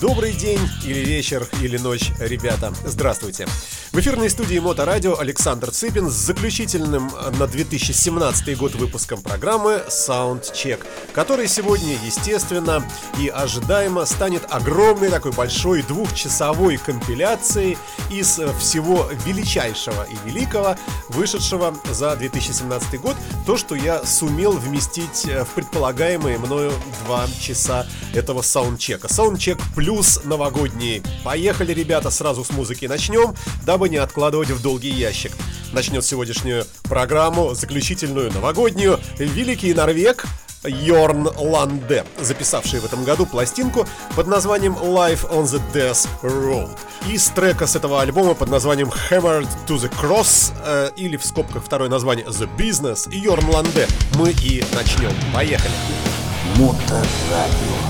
Добрый день или вечер или ночь, ребята. Здравствуйте. В эфирной студии Моторадио Александр Цыпин с заключительным на 2017 год выпуском программы Soundcheck, который сегодня, естественно и ожидаемо, станет огромной такой большой двухчасовой компиляцией из всего величайшего и великого, вышедшего за 2017 год, то, что я сумел вместить в предполагаемые мною два часа этого саундчека. Саундчек плюс новогодний. Поехали, ребята, сразу с музыки начнем, дабы не откладывать в долгий ящик. Начнет сегодняшнюю программу, заключительную новогоднюю, великий Норвег, Йорн Ланде, записавший в этом году пластинку под названием Life on the Death Road. Из трека с этого альбома под названием Hammered to the Cross, э, или в скобках второе название The Business, Йорн Ланде, мы и начнем. Поехали! Моторадио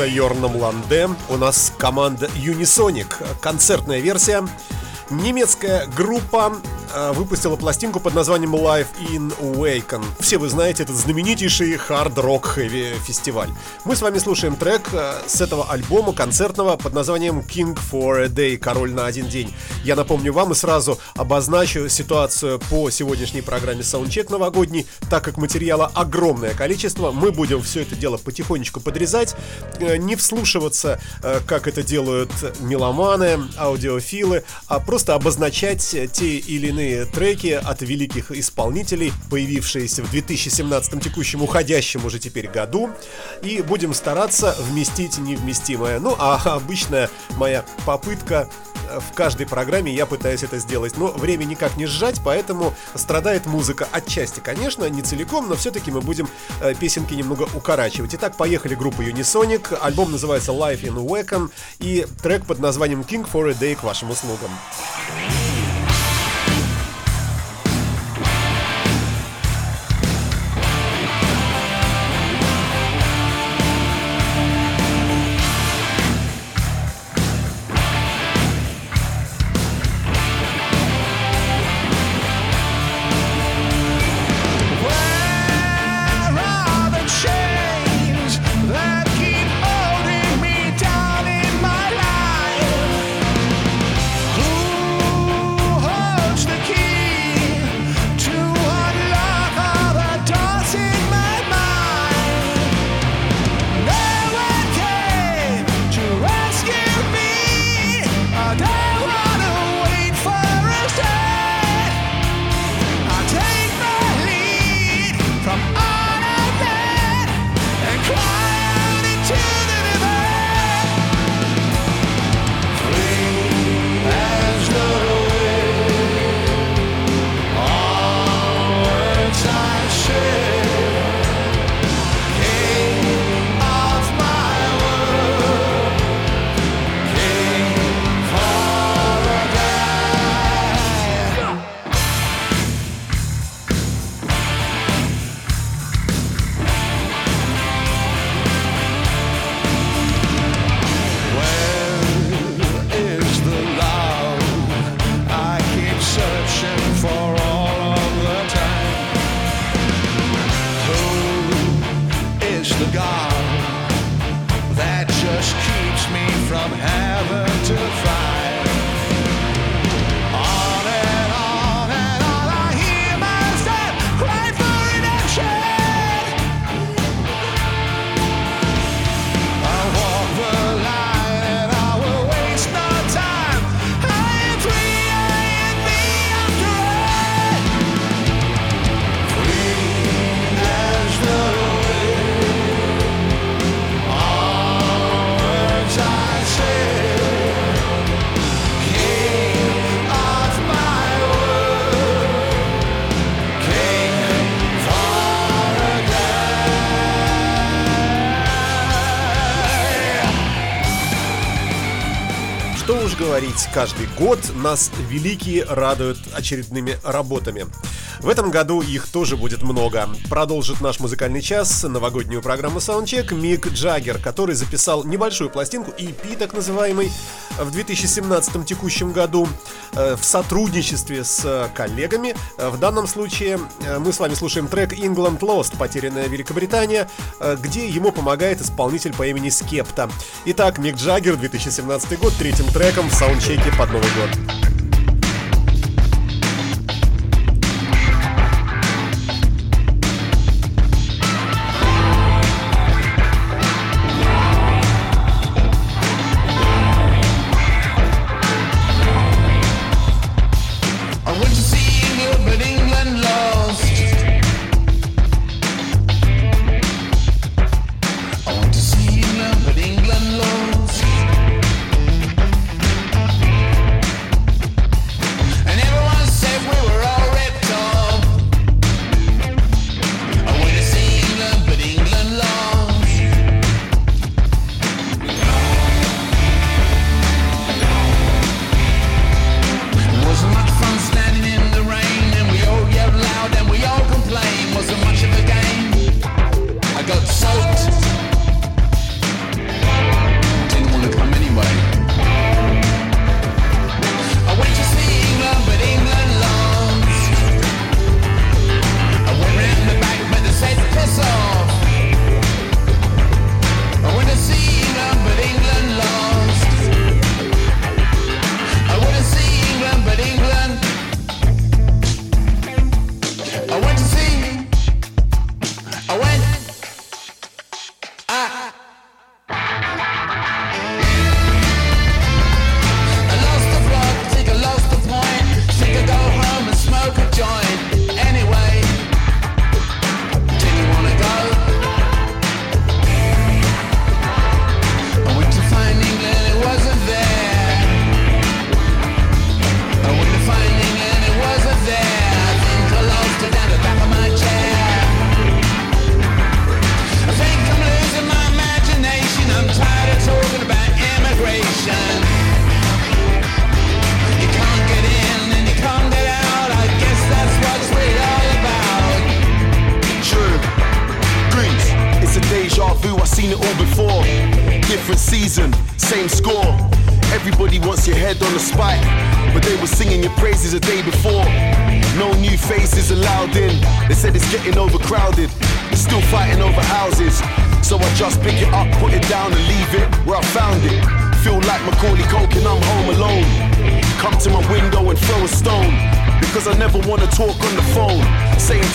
за Йорном Ланде у нас команда Unisonic, концертная версия. Немецкая группа выпустила пластинку под названием Live in Awaken. Все вы знаете этот знаменитейший хард-рок хэви фестиваль. Мы с вами слушаем трек э, с этого альбома концертного под названием King for a Day, король на один день. Я напомню вам и сразу обозначу ситуацию по сегодняшней программе Soundcheck новогодний, так как материала огромное количество, мы будем все это дело потихонечку подрезать, э, не вслушиваться, как это делают меломаны, аудиофилы, а просто обозначать те или иные иные треки от великих исполнителей, появившиеся в 2017 текущем уходящем уже теперь году. И будем стараться вместить невместимое. Ну, а обычная моя попытка э, в каждой программе я пытаюсь это сделать. Но время никак не сжать, поэтому страдает музыка отчасти, конечно, не целиком, но все-таки мы будем э, песенки немного укорачивать. Итак, поехали группа Unisonic. Альбом называется Life in Wacken и трек под названием King for a Day к вашим услугам. что уж the God. Говорить, каждый год нас великие радуют очередными работами. В этом году их тоже будет много. Продолжит наш музыкальный час новогоднюю программу Soundcheck Мик Джаггер, который записал небольшую пластинку EP, так называемый, в 2017 текущем году э, в сотрудничестве с э, коллегами. В данном случае э, мы с вами слушаем трек England Lost, потерянная Великобритания, где ему помогает исполнитель по имени Скепта. Итак, Мик Джаггер, 2017 год, третьим треком в саундчеке под Новый год.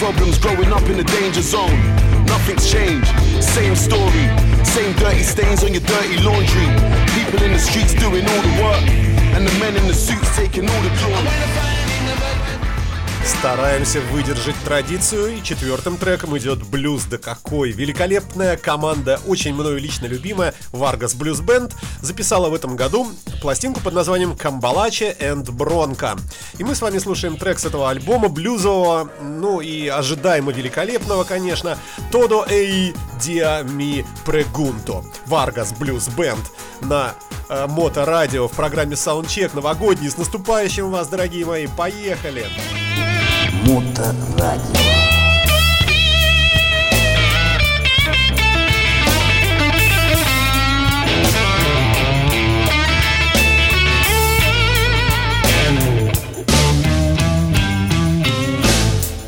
problems growing up in the danger zone. Nothing's changed, same story, same dirty stains on your dirty laundry. People in the streets doing all the work, and the men in the suits taking all the glory. Выдержать традицию. И четвертым треком идет блюз. Да какой! Великолепная команда, очень мною лично любимая, Vargas Blues Band, записала в этом году пластинку под названием Камбалаче and Бронко. И мы с вами слушаем трек с этого альбома блюзового, ну и ожидаемо великолепного, конечно, Todo Ei Dia Mi Pregunto. Vargas Blues Band на э, Моторадио в программе Soundcheck новогодний. С наступающим вас, дорогие мои! Поехали! Поехали! Моторадио.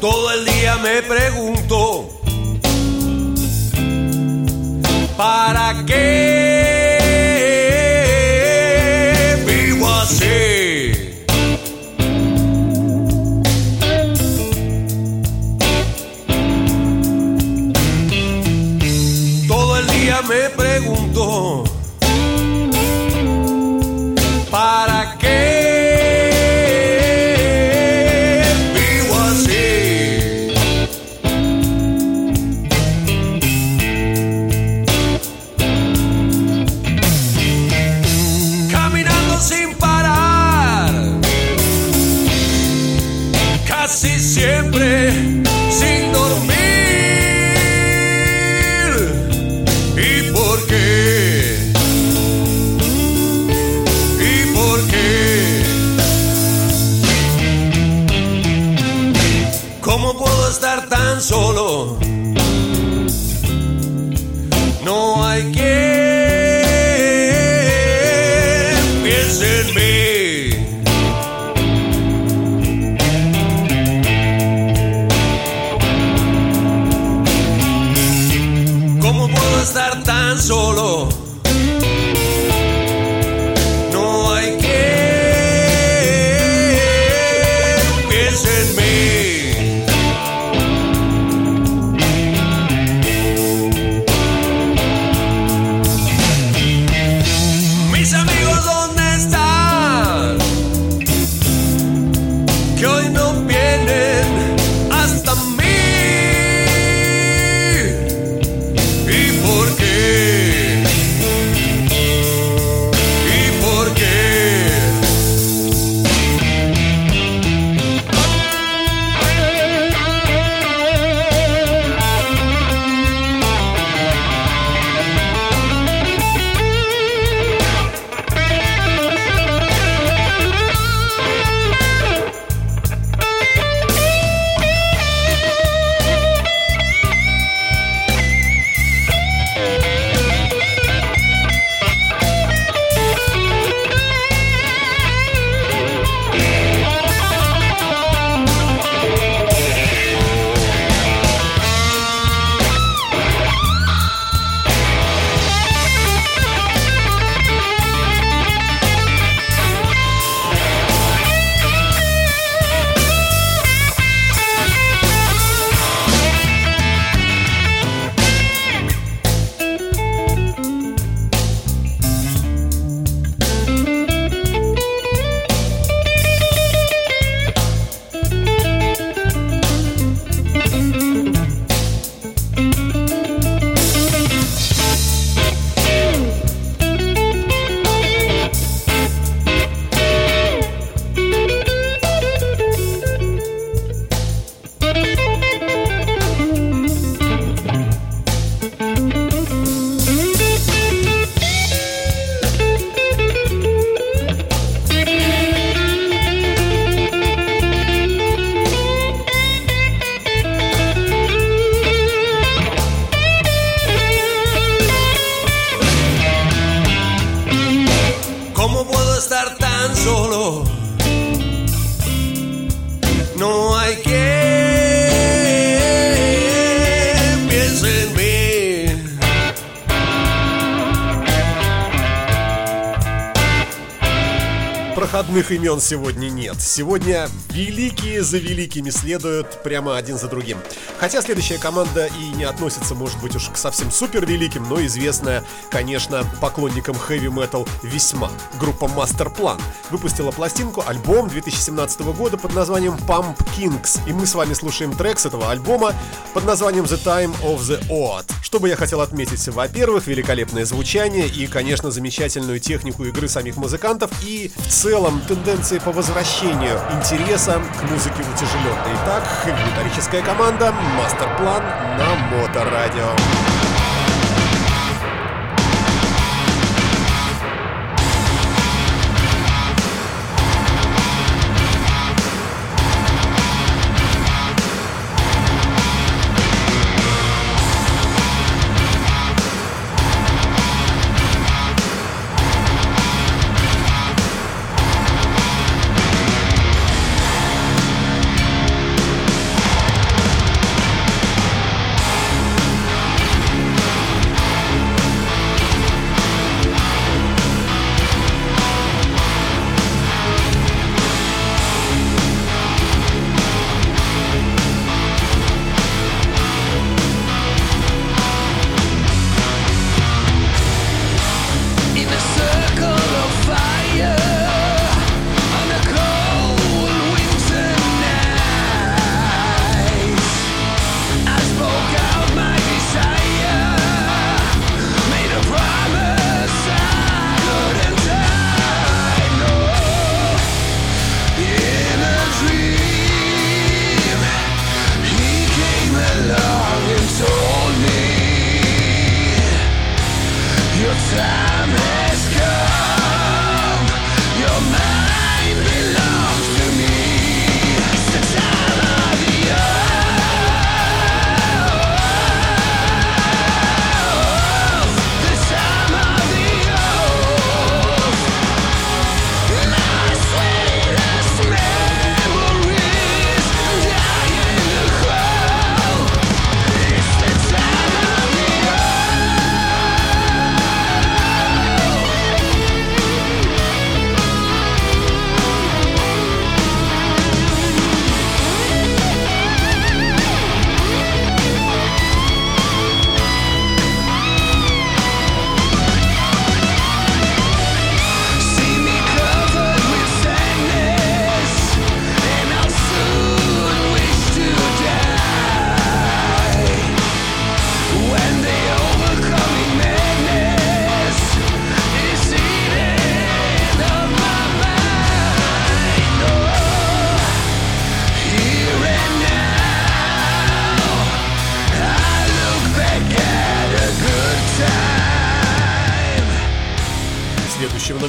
Todo el día me pregunto, ¿para qué? ¿Cómo puedo estar tan solo? No hay quien piense en mí. ¿Cómo puedo estar tan solo. Проходных имен сегодня нет. Сегодня великие за великими следуют прямо один за другим. Хотя следующая команда и не относится, может быть, уж к совсем супер великим, но известная, конечно, поклонникам хэви метал весьма. Группа Master Plan выпустила пластинку, альбом 2017 года под названием Pump Kings. И мы с вами слушаем трек с этого альбома под названием The Time of the Odd. Что бы я хотел отметить? Во-первых, великолепное звучание и, конечно, замечательную технику игры самих музыкантов и в целом тенденции по возвращению интереса к музыке утяжеленной. Итак, металлическая команда Мастер-план на Моторадио. Thank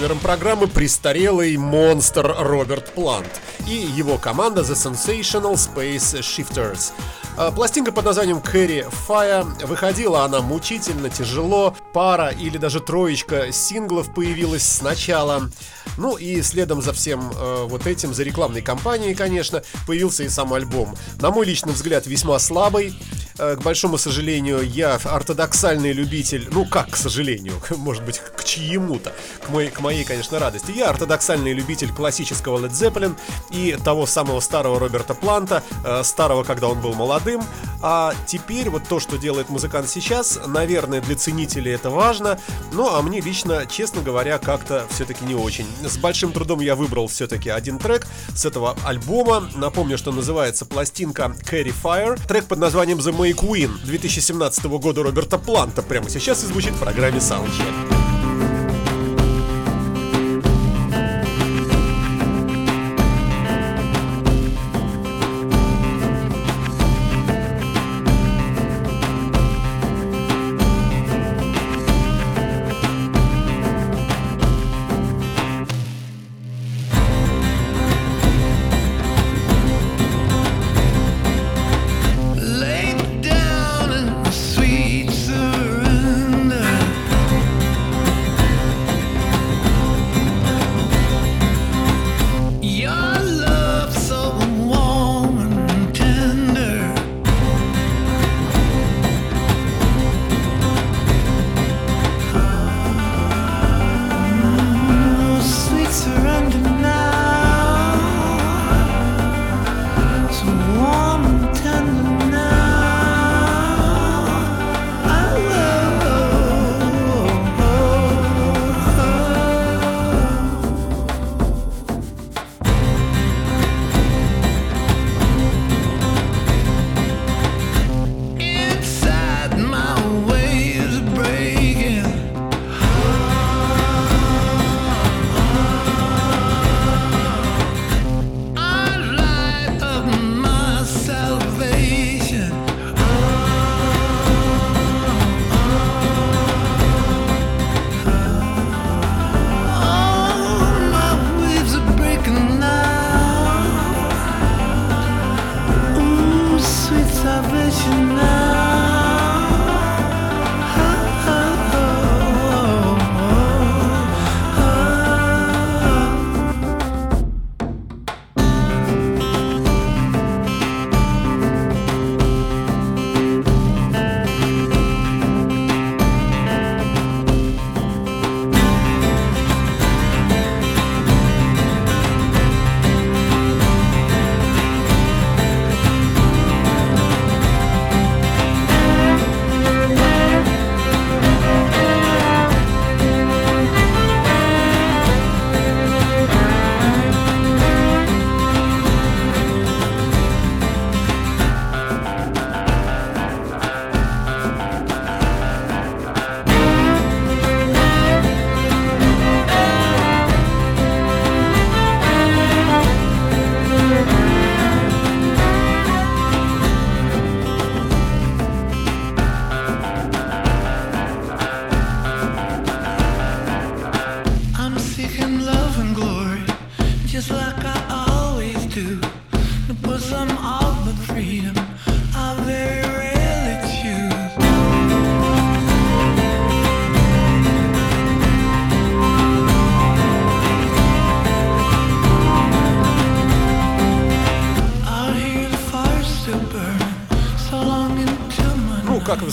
номером программы престарелый монстр Роберт Плант и его команда The Sensational Space Shifters. А, пластинка под названием Carry Fire выходила она мучительно, тяжело, пара или даже троечка синглов появилась сначала. Ну и следом за всем э, вот этим, за рекламной кампанией, конечно, появился и сам альбом. На мой личный взгляд, весьма слабый. Э, к большому сожалению, я ортодоксальный любитель, ну как к сожалению, может быть к чьему-то, к моей, к моей, конечно, радости. Я ортодоксальный любитель классического Led Zeppelin и того самого старого Роберта Планта, э, старого, когда он был молодым. А теперь вот то, что делает музыкант сейчас, наверное, для ценителей это важно, ну а мне лично, честно говоря, как-то все-таки не очень. С большим трудом я выбрал все-таки один трек с этого альбома. Напомню, что называется пластинка Carry Fire. Трек под названием The May Queen 2017 года Роберта Планта прямо сейчас и звучит в программе Soundcheck.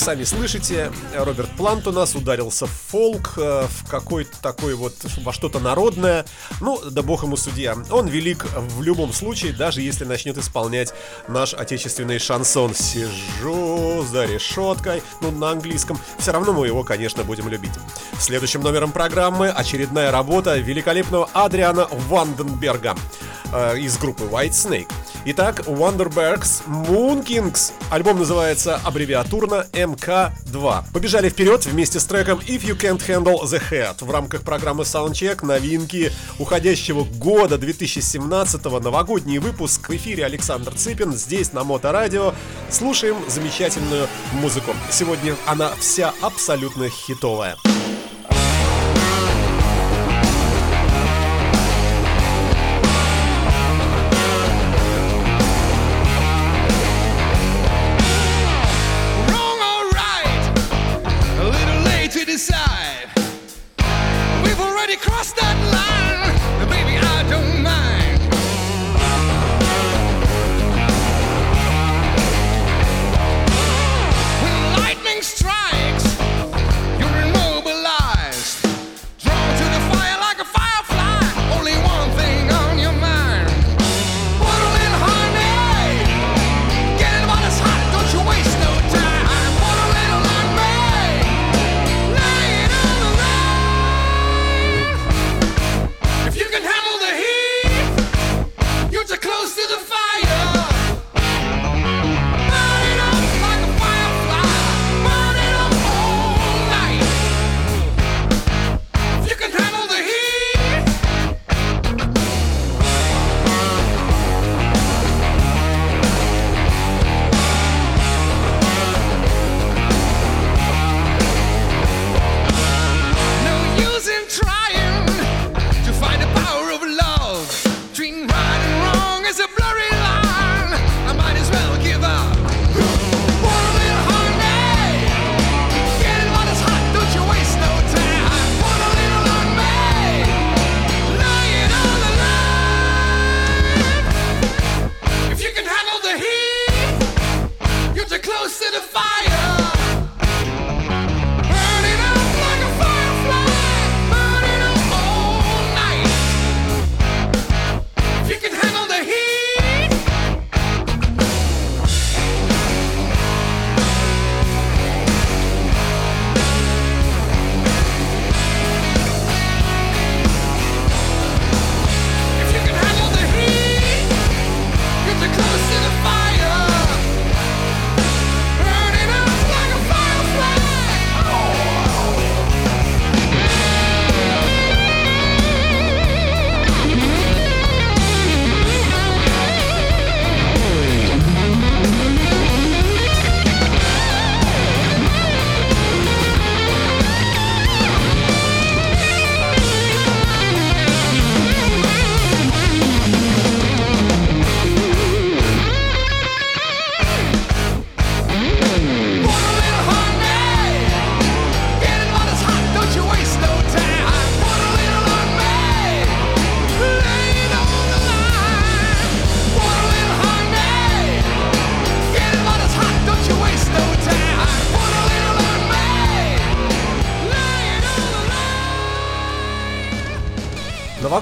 Сами слышите, Роберт Плант у нас ударился в фолк, э, в какой-то такой вот, во что-то народное. Ну, да бог ему судья. Он велик в любом случае, даже если начнет исполнять наш отечественный шансон. Сижу за решеткой, ну, на английском. Все равно мы его, конечно, будем любить. Следующим номером программы очередная работа великолепного Адриана Ванденберга э, из группы White Snake. Итак, Wonderbergs Moon Kings. Альбом называется аббревиатурно МК2. Побежали вперед вместе с треком If You Can't Handle the Head в рамках программы Soundcheck новинки уходящего года 2017 новогодний выпуск в эфире Александр Цыпин здесь на Моторадио. Слушаем замечательную музыку. Сегодня она вся абсолютно хитовая.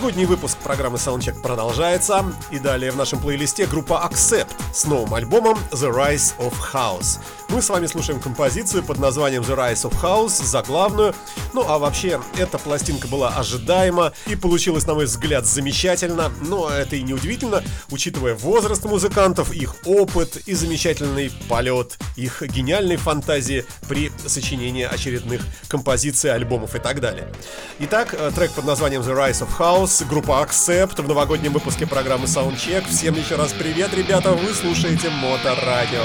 Новогодний выпуск программы Soundcheck продолжается. И далее в нашем плейлисте группа Accept с новым альбомом The Rise of House. Мы с вами слушаем композицию под названием The Rise of House, заглавную. Ну а вообще, эта пластинка была ожидаема и получилась, на мой взгляд, замечательно. Но это и не удивительно, учитывая возраст музыкантов, их опыт и замечательный полет, их гениальной фантазии при сочинении очередных композиций, альбомов и так далее. Итак, э, трек под названием The Rise of House, группа Accept в новогоднем выпуске программы Soundcheck. Всем еще раз привет, ребята, вы слушаете Моторадио.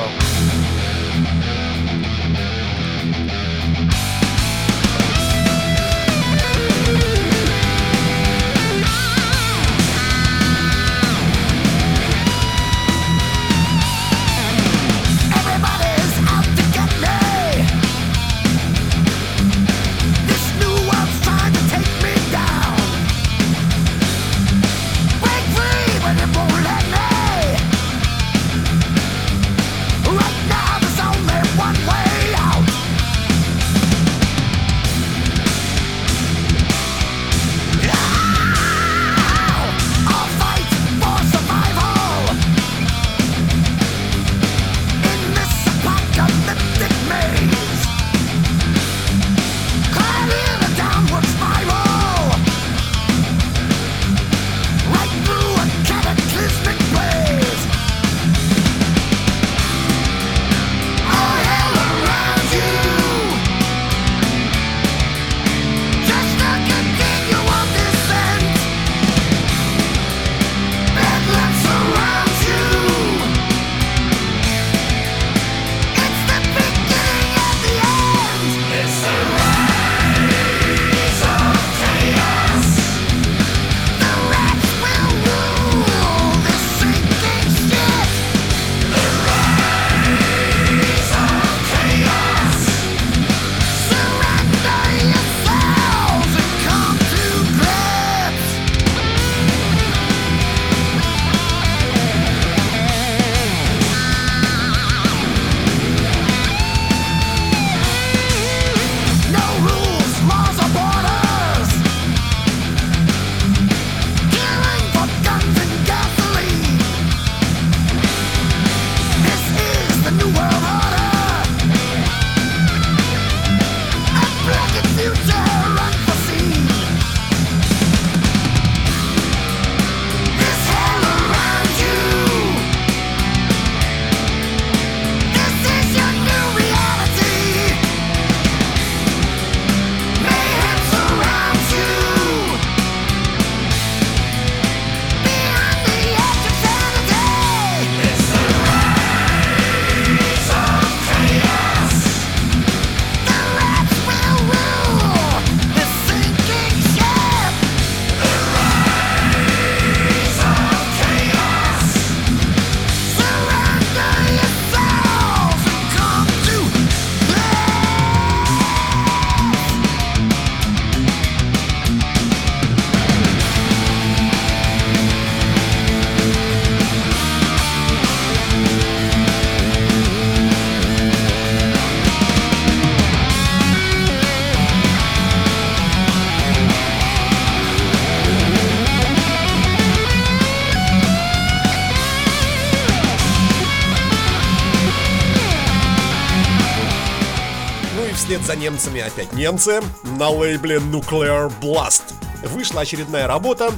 За немцами опять немцы на лейбле Nuclear Blast. Вышла очередная работа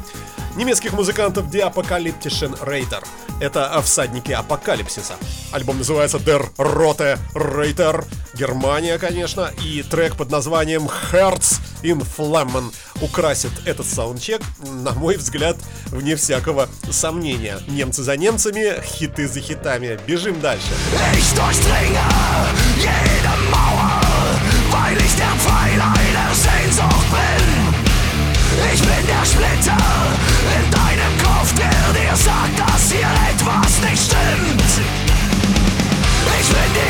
немецких музыкантов The Apocalyptischen Reiter. Это всадники апокалипсиса. Альбом называется Der Rote Reiter. Германия, конечно. И трек под названием Herz in Flammen украсит этот саундчек, на мой взгляд, вне всякого сомнения. Немцы за немцами, хиты за хитами. Бежим дальше. ich der Pfeil einer Sehnsucht bin. Ich bin der Splitter in deinem Kopf, der dir sagt, dass hier etwas nicht stimmt. Ich bin die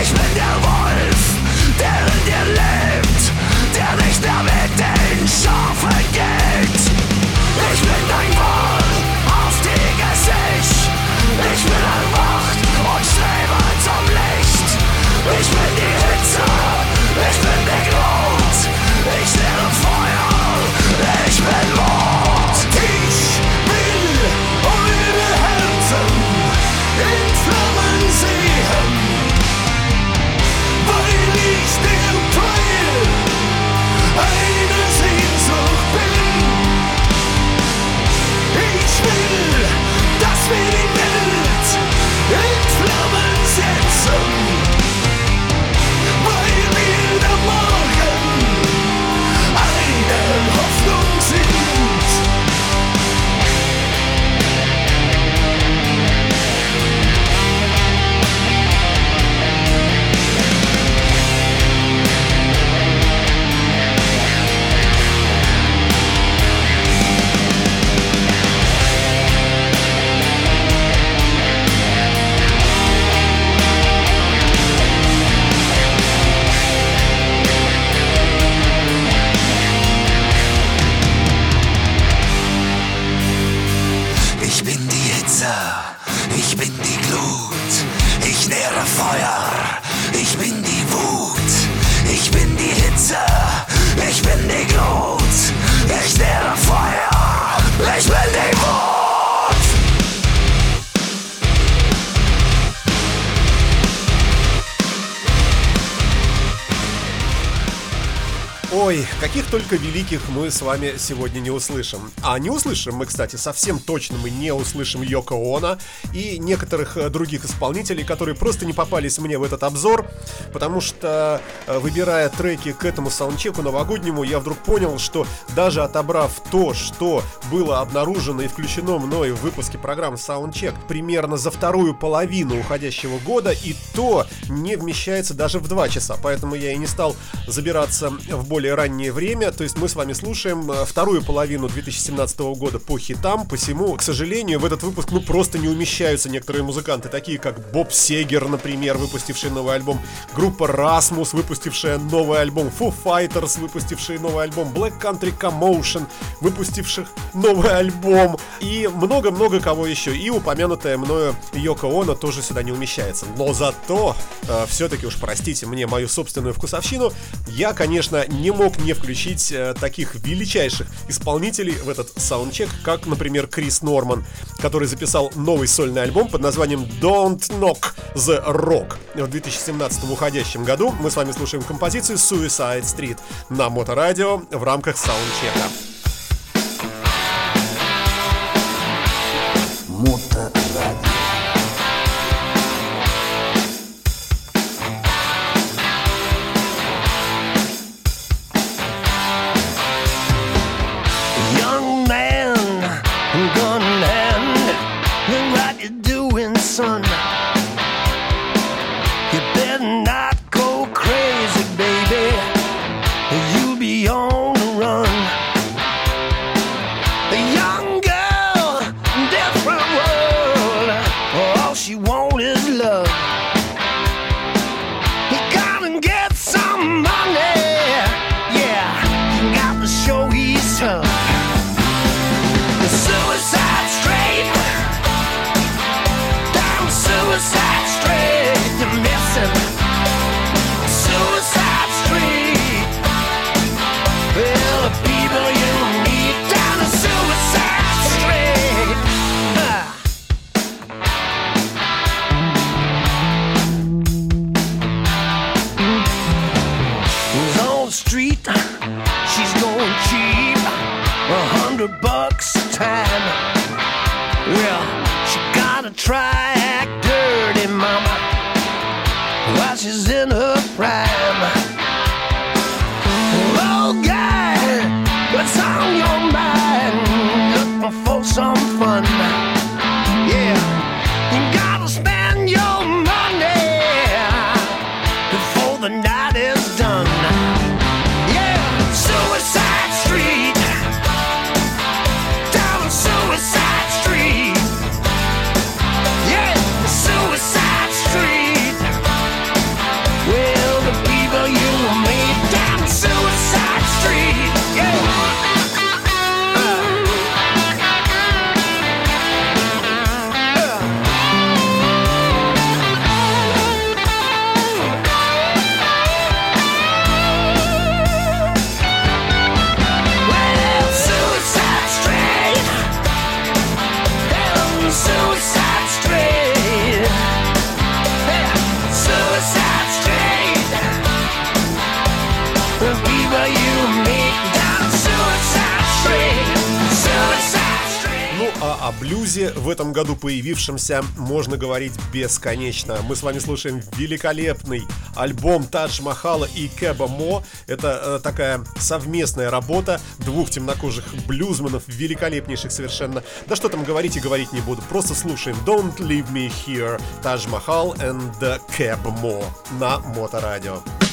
Ich bin der Wolf. Каких только великих мы с вами сегодня не услышим. А не услышим мы, кстати, совсем точно мы не услышим Йоко Оно и некоторых э, других исполнителей, которые просто не попались мне в этот обзор, потому что, э, выбирая треки к этому саундчеку новогоднему, я вдруг понял, что даже отобрав то, что было обнаружено и включено мной в выпуске программы Soundcheck примерно за вторую половину уходящего года, и то не вмещается даже в два часа, поэтому я и не стал забираться в более раннее время, то есть мы с вами слушаем э, вторую половину 2017 года по хитам, посему, к сожалению, в этот выпуск ну просто не умещаются некоторые музыканты, такие как Боб Сегер, например, выпустивший новый альбом, группа Rasmus, выпустившая новый альбом, Foo Fighters, выпустившие новый альбом, Black Country Commotion, выпустивших новый альбом, и много-много кого еще, и упомянутая мною Йоко Оно тоже сюда не умещается. Но зато, э, все-таки уж простите мне мою собственную вкусовщину, я, конечно, не мог не включить э, таких величайших исполнителей в этот саундчек, как, например, Крис Норман, который записал новый сольный альбом под названием Don't Knock the Rock в 2017 уходящем году. Мы с вами слушаем композицию Suicide Street на Моторадио в рамках саундчека. Моторадио. Году появившемся можно говорить бесконечно. Мы с вами слушаем великолепный альбом Тадж Махала и Кэба Мо. Это э, такая совместная работа двух темнокожих блюзманов, великолепнейших совершенно. Да что там говорить и говорить не буду. Просто слушаем Don't Leave Me Here, Тадж Махал and Кэб Мо на Моторадио. down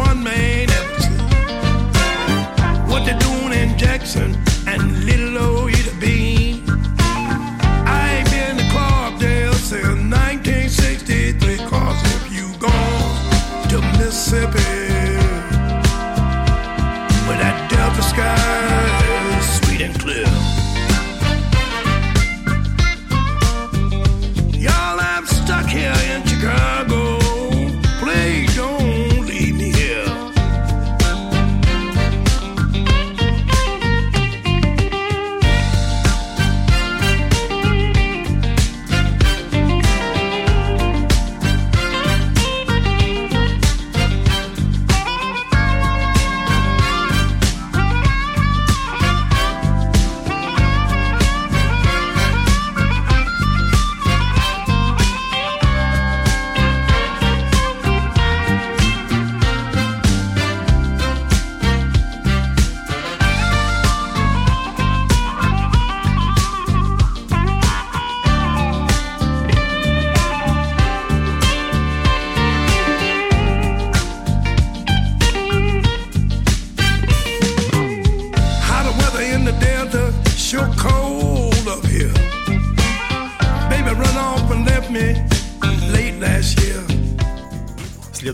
one man.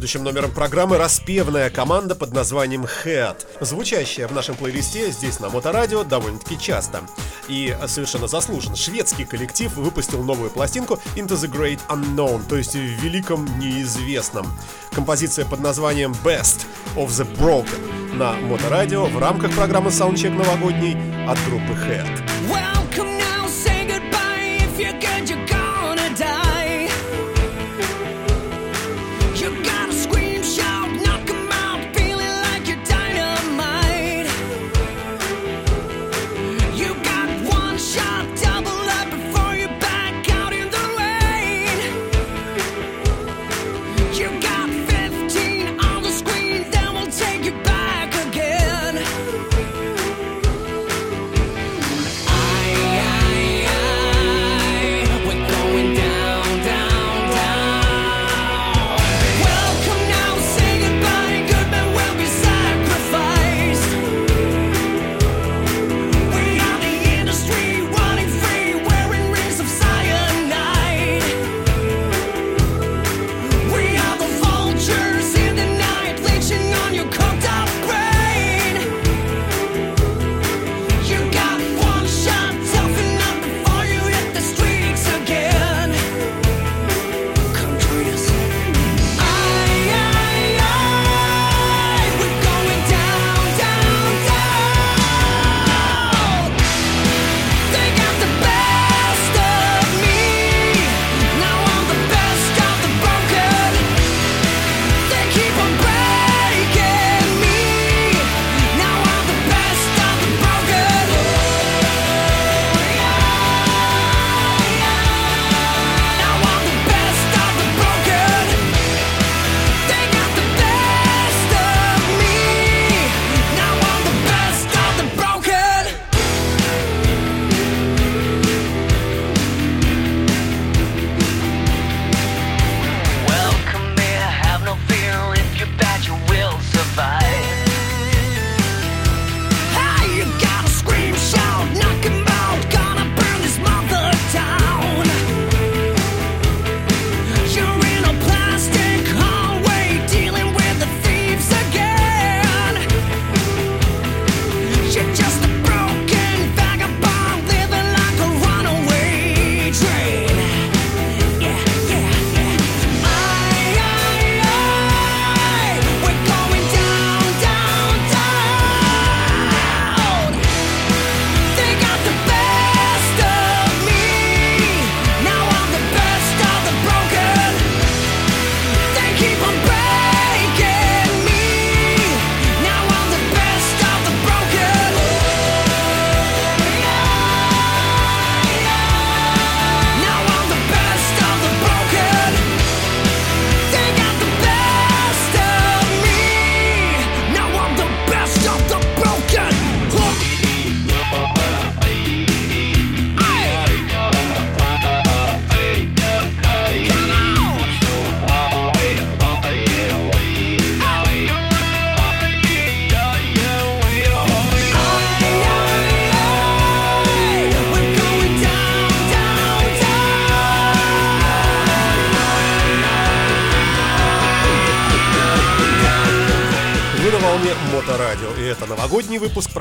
следующим номером программы распевная команда под названием Head, звучащая в нашем плейлисте здесь на Моторадио довольно-таки часто. И совершенно заслужен. шведский коллектив выпустил новую пластинку Into the Great Unknown, то есть в великом неизвестном. Композиция под названием Best of the Broken на Моторадио в рамках программы Soundcheck новогодний от группы Head.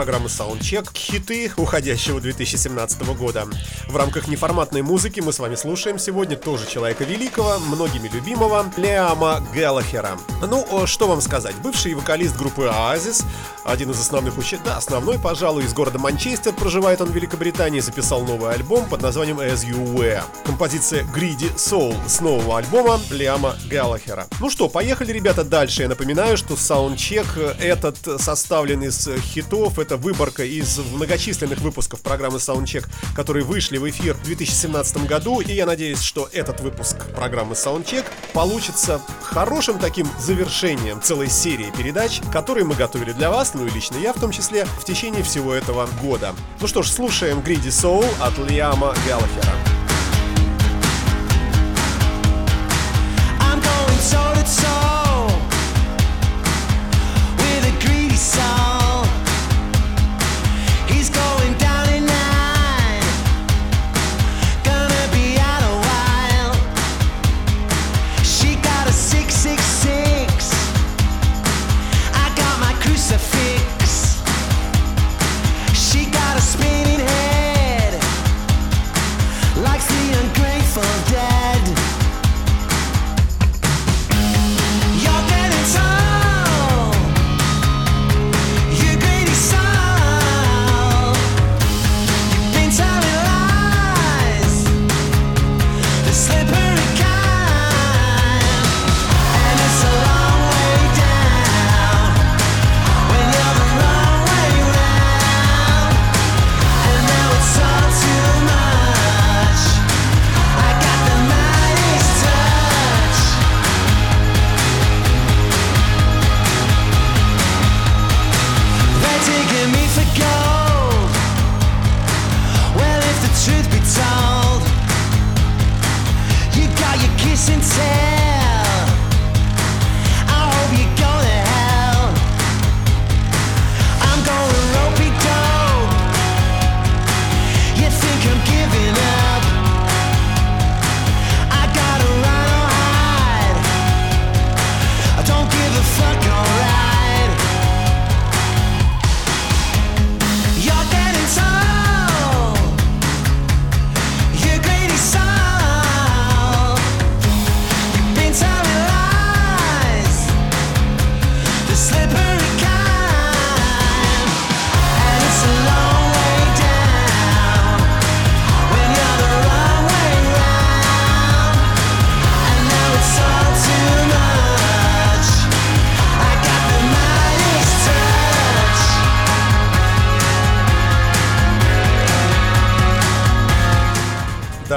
Программы Soundcheck «Хиты уходящего 2017 года». В рамках неформатной музыки мы с вами слушаем сегодня тоже человека великого, многими любимого, Леама Галлахера. Ну, что вам сказать, бывший вокалист группы Oasis, один из основных учеников, да, основной, пожалуй, из города Манчестер, проживает он в Великобритании, записал новый альбом под названием As You Were. Композиция Greedy Soul с нового альбома Лиама Галлахера. Ну что, поехали, ребята, дальше. Я напоминаю, что саундчек этот составлен из хитов, это выборка из многочисленных выпусков программы Soundcheck, которые вышли в эфир в 2017 году, и я надеюсь, что этот выпуск программы Soundcheck получится хорошим таким завершением целой серии передач, которые мы готовили для вас, ну и лично я в том числе, в течение всего этого года. Ну что ж, слушаем Greedy Soul от Лиама Галлахера.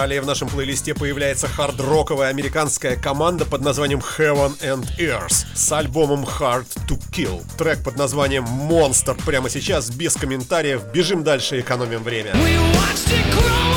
Далее в нашем плейлисте появляется хард-роковая американская команда под названием Heaven and Earth с альбомом Hard to Kill. Трек под названием Monster прямо сейчас, без комментариев. Бежим дальше, экономим время. We watched it grow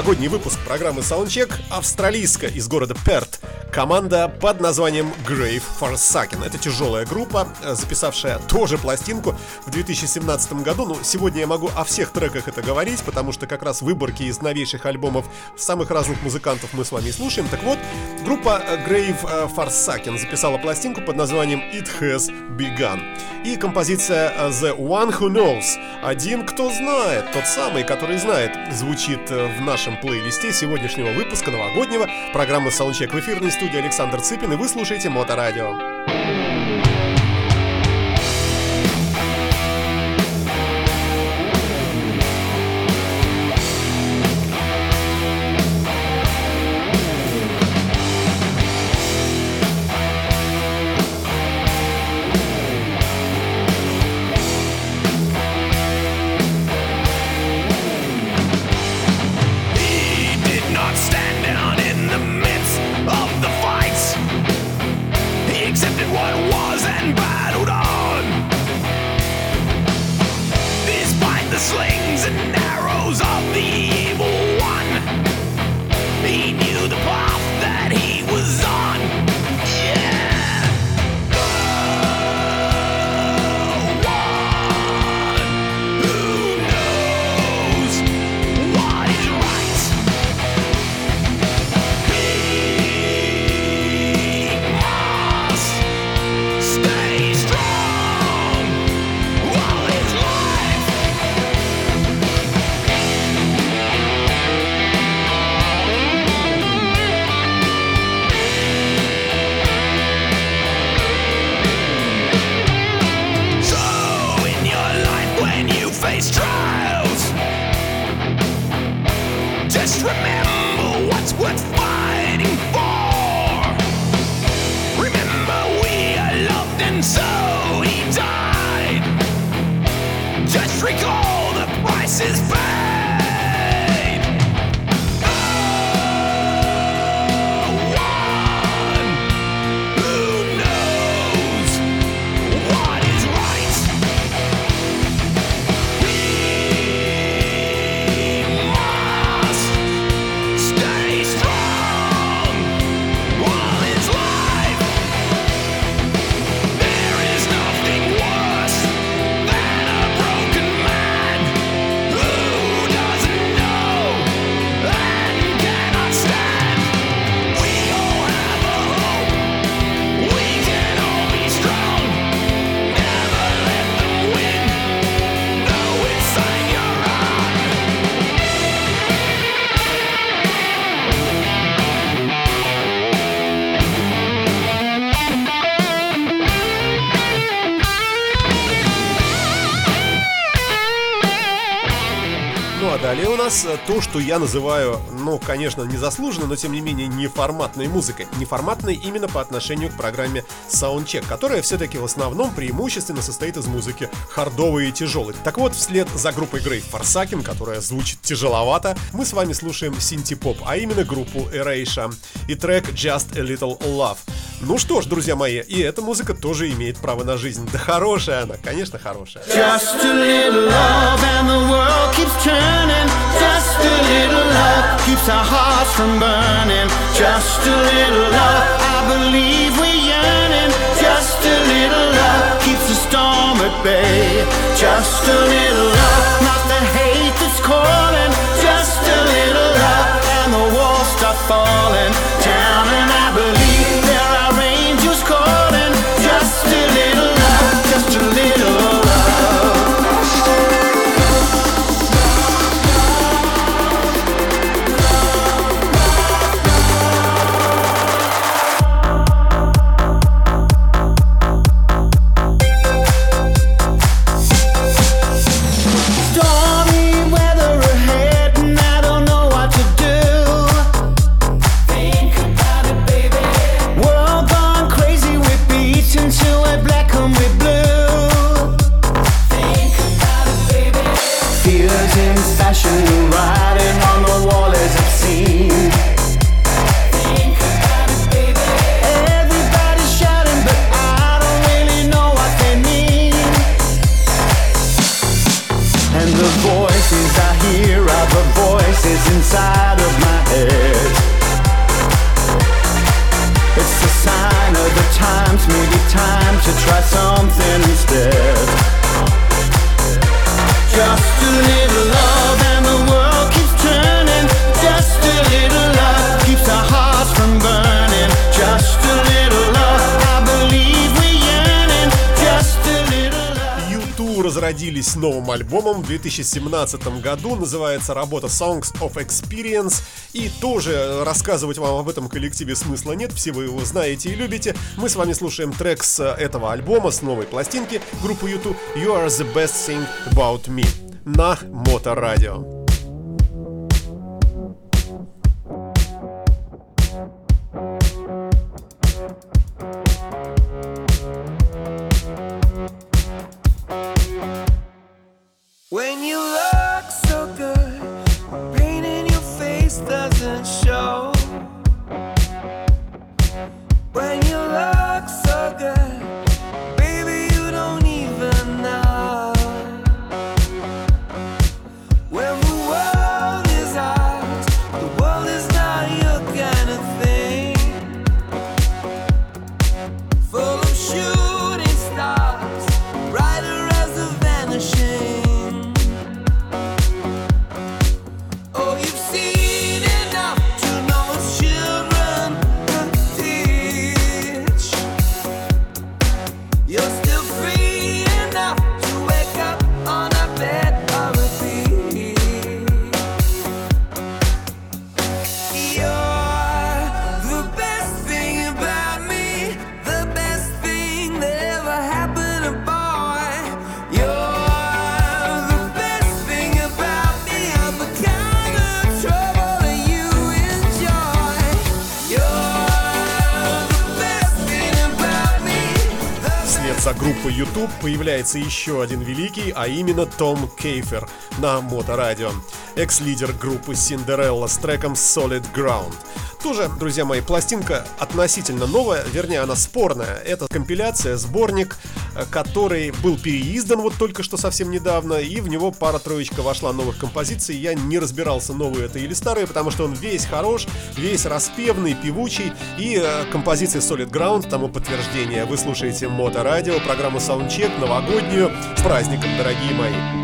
новогодний выпуск программы Soundcheck австралийская из города Перт. Команда под названием Grave Forsaken. Это тяжелая группа, э, записавшая тоже пластинку в 2017 году. Ну, сегодня я могу о всех треках это говорить, потому что как раз выборки из новейших альбомов самых разных музыкантов мы с вами слушаем. Так вот, группа э, Grave э, Forsaken записала пластинку под названием It Has Begun. И композиция The One Who Knows. Один, кто знает, тот самый, который знает, звучит в нашем плейлисте сегодняшнего выпуска новогоднего программы Soundcheck в эфирной студии Александр Цыпин, и вы слушаете Моторадио. Нас э, то, что я называю, ну, конечно, незаслуженно, но тем не менее неформатной музыкой. Неформатной именно по отношению к программе Soundcheck, которая все-таки в основном преимущественно состоит из музыки хардовой и тяжелой. Так вот, вслед за группой Grave Forsaken, которая звучит тяжеловато, мы с вами слушаем синти-поп, а именно группу Erasure и трек Just a Little Love. Ну что ж, друзья мои, и эта музыка тоже имеет право на жизнь. Да хорошая она, конечно, хорошая. Just a little love and the world keeps turning. Just a little love keeps our hearts from burning. Just a little love, I believe we're yearning. Just a little love keeps the storm at bay. Just a little love, not the hate that's calling. Альбомом в 2017 году. Называется работа Songs of Experience. И тоже рассказывать вам об этом коллективе смысла нет. Все вы его знаете и любите. Мы с вами слушаем трек с этого альбома, с новой пластинки группы U2 You are the best thing about me на Моторадио. Группой YouTube появляется еще один великий, а именно Том Кейфер на Моторадио. Экс-лидер группы Cinderella с треком Solid Ground. Тоже, друзья мои, пластинка относительно новая, вернее она спорная. Это компиляция, сборник, который был переиздан вот только что совсем недавно, и в него пара-троечка вошла новых композиций. Я не разбирался, новые это или старые, потому что он весь хорош, весь распевный, певучий, и э, композиция Solid Ground тому подтверждение. Вы слушаете Моторадио, программу Soundcheck, новогоднюю. С праздником, дорогие мои!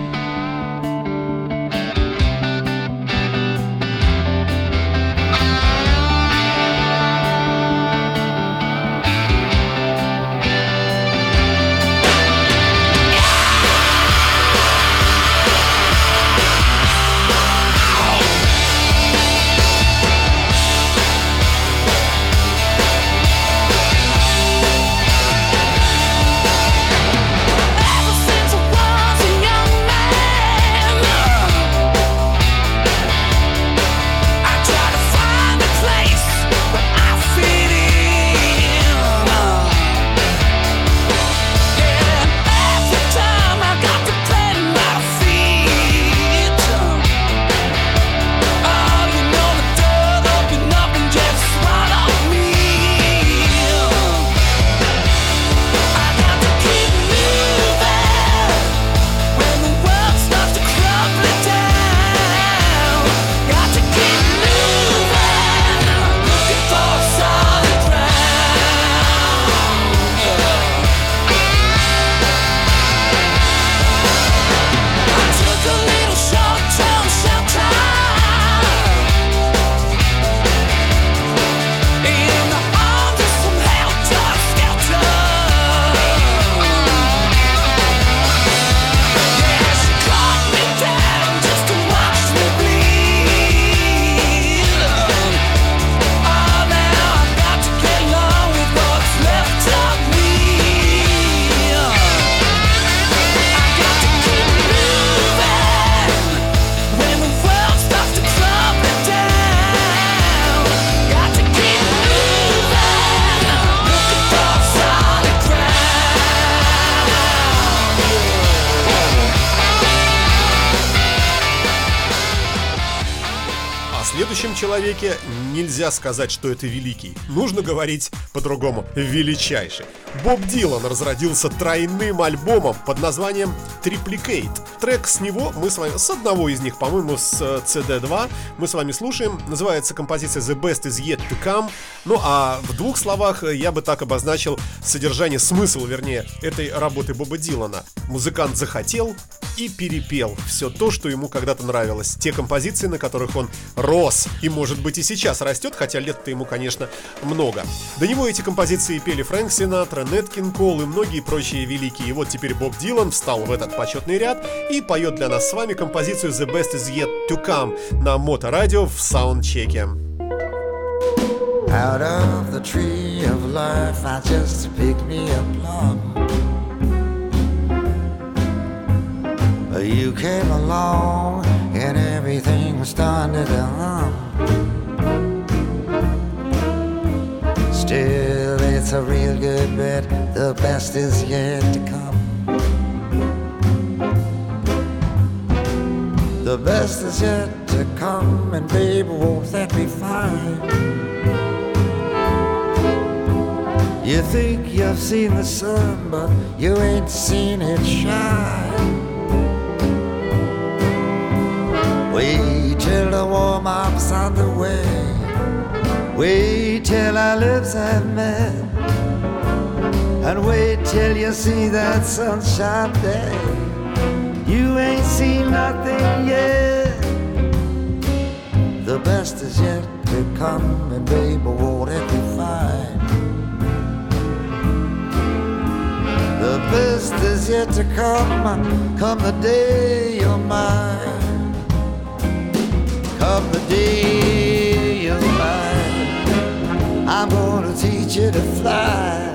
Нельзя сказать, что это великий. Нужно говорить по-другому. Величайший. Боб Дилан разродился тройным альбомом под названием Triplicate. Трек с него мы с вами, с одного из них, по-моему, с э, CD2, мы с вами слушаем. Называется композиция The Best Is Yet To Come. Ну а в двух словах э, я бы так обозначил содержание, смысл, вернее, этой работы Боба Дилана. Музыкант захотел и перепел все то, что ему когда-то нравилось. Те композиции, на которых он рос. И может быть и сейчас растет, хотя лет-то ему, конечно, много. До него эти композиции пели Фрэнк Синатра, Нет Кинг Кол и многие прочие великие. И вот теперь Боб Дилан встал в этот почетный ряд и поет для нас с вами композицию The Best Is Yet To Come на Моторадио в саундчеке. Out of the tree of life, I just picked me a plum. You came along good bet. The best is yet to come. The best is yet to come, and baby, won't that be fine? You think you've seen the sun, but you ain't seen it shine. Wait till the warm up's on the way. Wait till our lips have met. And wait till you see that sunshine day. You ain't seen nothing yet. The best is yet to come, and baby, won't it be fine? The best is yet to come, come the day you're mine. Come the day you're mine. I'm gonna teach you to fly.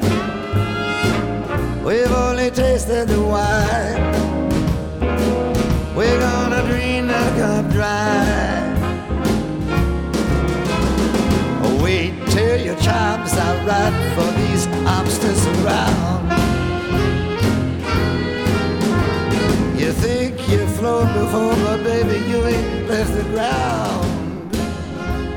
We've only tasted the wine. We're gonna drain the cup dry. Wait till your chimes are right for these obstacles around. You think you've flown before, but baby, you ain't left the ground.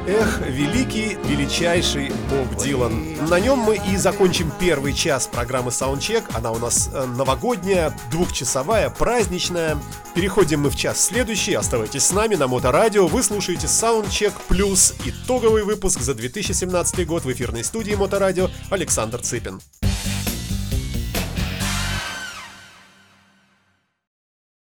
Эх, великий, величайший Боб Дилан. На нем мы и закончим первый час программы Soundcheck. Она у нас э, новогодняя, двухчасовая, праздничная. Переходим мы в час следующий. Оставайтесь с нами на Моторадио. Вы слушаете Soundcheck плюс итоговый выпуск за 2017 год в эфирной студии Моторадио Александр Цыпин.